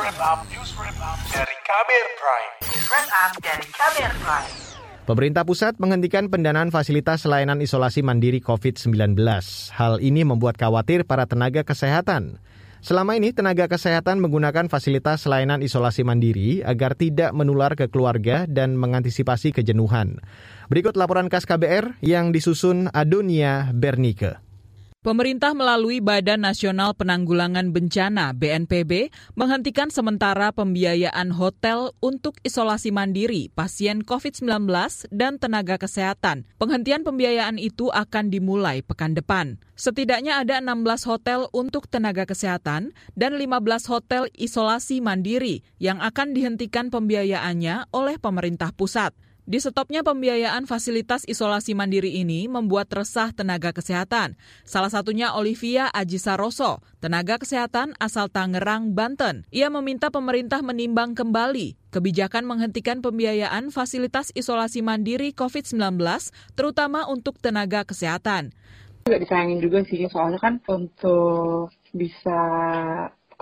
up, news wrap up dari Kamer Prime. News up dari Kamer Prime. Pemerintah pusat menghentikan pendanaan fasilitas layanan isolasi mandiri COVID-19. Hal ini membuat khawatir para tenaga kesehatan. Selama ini tenaga kesehatan menggunakan fasilitas layanan isolasi mandiri agar tidak menular ke keluarga dan mengantisipasi kejenuhan. Berikut laporan khas KBR yang disusun Adonia Bernike. Pemerintah melalui Badan Nasional Penanggulangan Bencana BNPB menghentikan sementara pembiayaan hotel untuk isolasi mandiri pasien COVID-19 dan tenaga kesehatan. Penghentian pembiayaan itu akan dimulai pekan depan. Setidaknya ada 16 hotel untuk tenaga kesehatan dan 15 hotel isolasi mandiri yang akan dihentikan pembiayaannya oleh pemerintah pusat. Di stopnya pembiayaan fasilitas isolasi mandiri ini membuat resah tenaga kesehatan. Salah satunya Olivia Ajisaroso, tenaga kesehatan asal Tangerang, Banten. Ia meminta pemerintah menimbang kembali kebijakan menghentikan pembiayaan fasilitas isolasi mandiri COVID-19, terutama untuk tenaga kesehatan. Juga disayangin juga sih, soalnya kan untuk bisa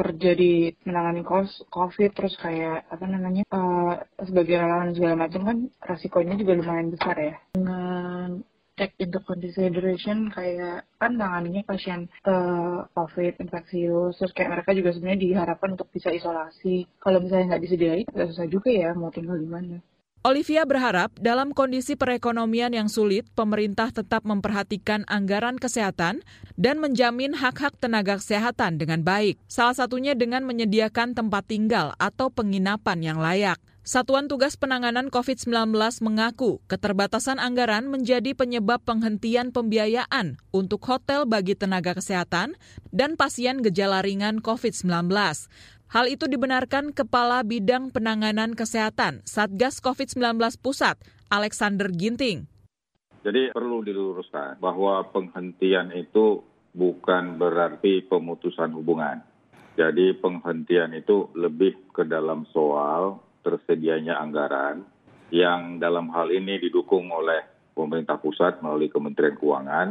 kerja di menangani COVID terus kayak apa namanya uh, sebagai relawan segala macam kan resikonya juga lumayan besar ya. Dengan take into consideration kayak kan tangannya pasien uh, COVID infeksius terus kayak mereka juga sebenarnya diharapkan untuk bisa isolasi. Kalau misalnya nggak disediain nggak susah juga ya mau tinggal di mana Olivia berharap dalam kondisi perekonomian yang sulit, pemerintah tetap memperhatikan anggaran kesehatan dan menjamin hak-hak tenaga kesehatan dengan baik, salah satunya dengan menyediakan tempat tinggal atau penginapan yang layak. Satuan Tugas Penanganan COVID-19 mengaku keterbatasan anggaran menjadi penyebab penghentian pembiayaan untuk hotel bagi tenaga kesehatan dan pasien gejala ringan COVID-19. Hal itu dibenarkan Kepala Bidang Penanganan Kesehatan Satgas COVID-19 Pusat, Alexander Ginting. Jadi perlu diluruskan bahwa penghentian itu bukan berarti pemutusan hubungan. Jadi penghentian itu lebih ke dalam soal tersedianya anggaran yang dalam hal ini didukung oleh pemerintah pusat melalui Kementerian Keuangan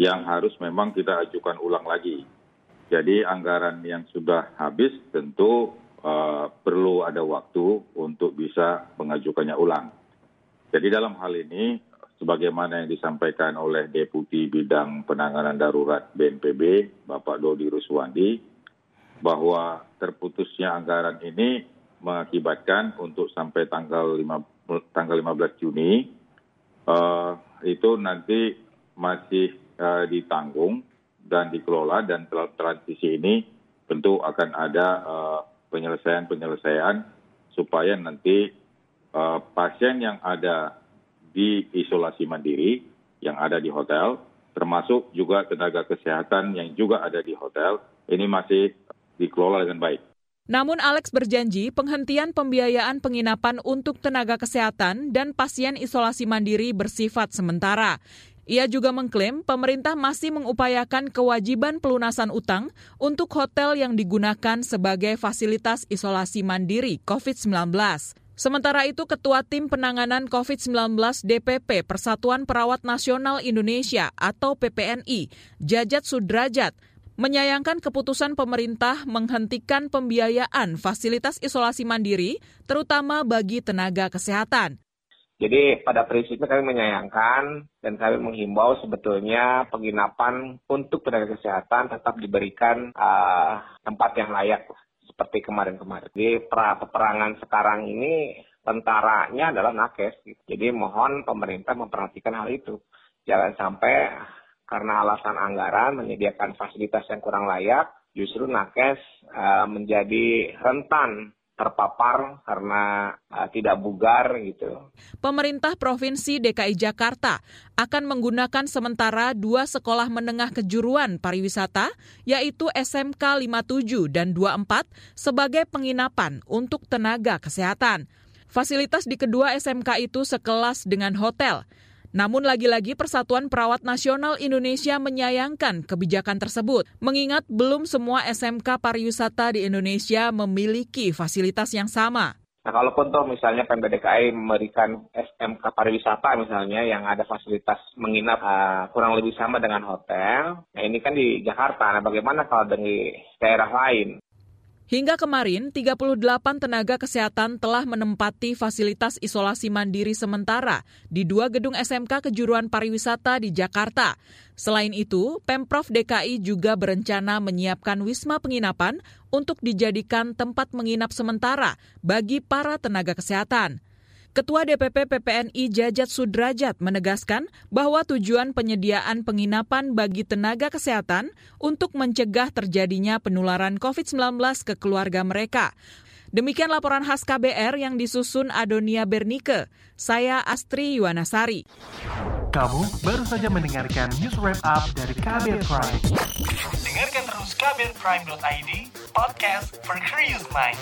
yang harus memang kita ajukan ulang lagi jadi anggaran yang sudah habis tentu uh, perlu ada waktu untuk bisa mengajukannya ulang. Jadi dalam hal ini, sebagaimana yang disampaikan oleh Deputi Bidang Penanganan Darurat BNPB, Bapak Dodi Ruswandi, bahwa terputusnya anggaran ini mengakibatkan untuk sampai tanggal 5, tanggal 15 Juni, uh, itu nanti masih uh, ditanggung dan dikelola dan transisi ini tentu akan ada uh, penyelesaian-penyelesaian supaya nanti pasien yang ada di isolasi mandiri yang ada di hotel termasuk juga tenaga kesehatan yang juga ada di hotel ini masih dikelola dengan baik. Namun Alex berjanji penghentian pembiayaan penginapan untuk tenaga kesehatan dan pasien isolasi mandiri bersifat sementara. Ia juga mengklaim pemerintah masih mengupayakan kewajiban pelunasan utang untuk hotel yang digunakan sebagai fasilitas isolasi mandiri COVID-19. Sementara itu, Ketua Tim Penanganan COVID-19 DPP Persatuan Perawat Nasional Indonesia atau PPNI, Jajat Sudrajat, menyayangkan keputusan pemerintah menghentikan pembiayaan fasilitas isolasi mandiri, terutama bagi tenaga kesehatan. Jadi pada prinsipnya kami menyayangkan dan kami menghimbau sebetulnya penginapan untuk tenaga kesehatan tetap diberikan uh, tempat yang layak seperti kemarin-kemarin. Di peperangan sekarang ini tentaranya adalah nakes. Jadi mohon pemerintah memperhatikan hal itu. Jangan sampai karena alasan anggaran menyediakan fasilitas yang kurang layak, justru nakes uh, menjadi rentan terpapar karena uh, tidak bugar gitu. Pemerintah Provinsi DKI Jakarta akan menggunakan sementara dua sekolah menengah kejuruan pariwisata yaitu SMK 57 dan 24 sebagai penginapan untuk tenaga kesehatan. Fasilitas di kedua SMK itu sekelas dengan hotel. Namun lagi-lagi Persatuan Perawat Nasional Indonesia menyayangkan kebijakan tersebut, mengingat belum semua SMK pariwisata di Indonesia memiliki fasilitas yang sama. Nah, kalaupun toh misalnya Pemda DKI memberikan SMK pariwisata misalnya yang ada fasilitas menginap uh, kurang lebih sama dengan hotel, nah ini kan di Jakarta. Nah, bagaimana kalau di daerah lain? Hingga kemarin, 38 tenaga kesehatan telah menempati fasilitas isolasi mandiri sementara di dua gedung SMK Kejuruan Pariwisata di Jakarta. Selain itu, Pemprov DKI juga berencana menyiapkan wisma penginapan untuk dijadikan tempat menginap sementara bagi para tenaga kesehatan. Ketua DPP PPNI Jajat Sudrajat menegaskan bahwa tujuan penyediaan penginapan bagi tenaga kesehatan untuk mencegah terjadinya penularan COVID-19 ke keluarga mereka. Demikian laporan khas KBR yang disusun Adonia Bernike. Saya Astri Yuwanasari. Kamu baru saja mendengarkan news wrap up dari KBR Prime. Dengarkan terus kbrprime.id, podcast for curious mind.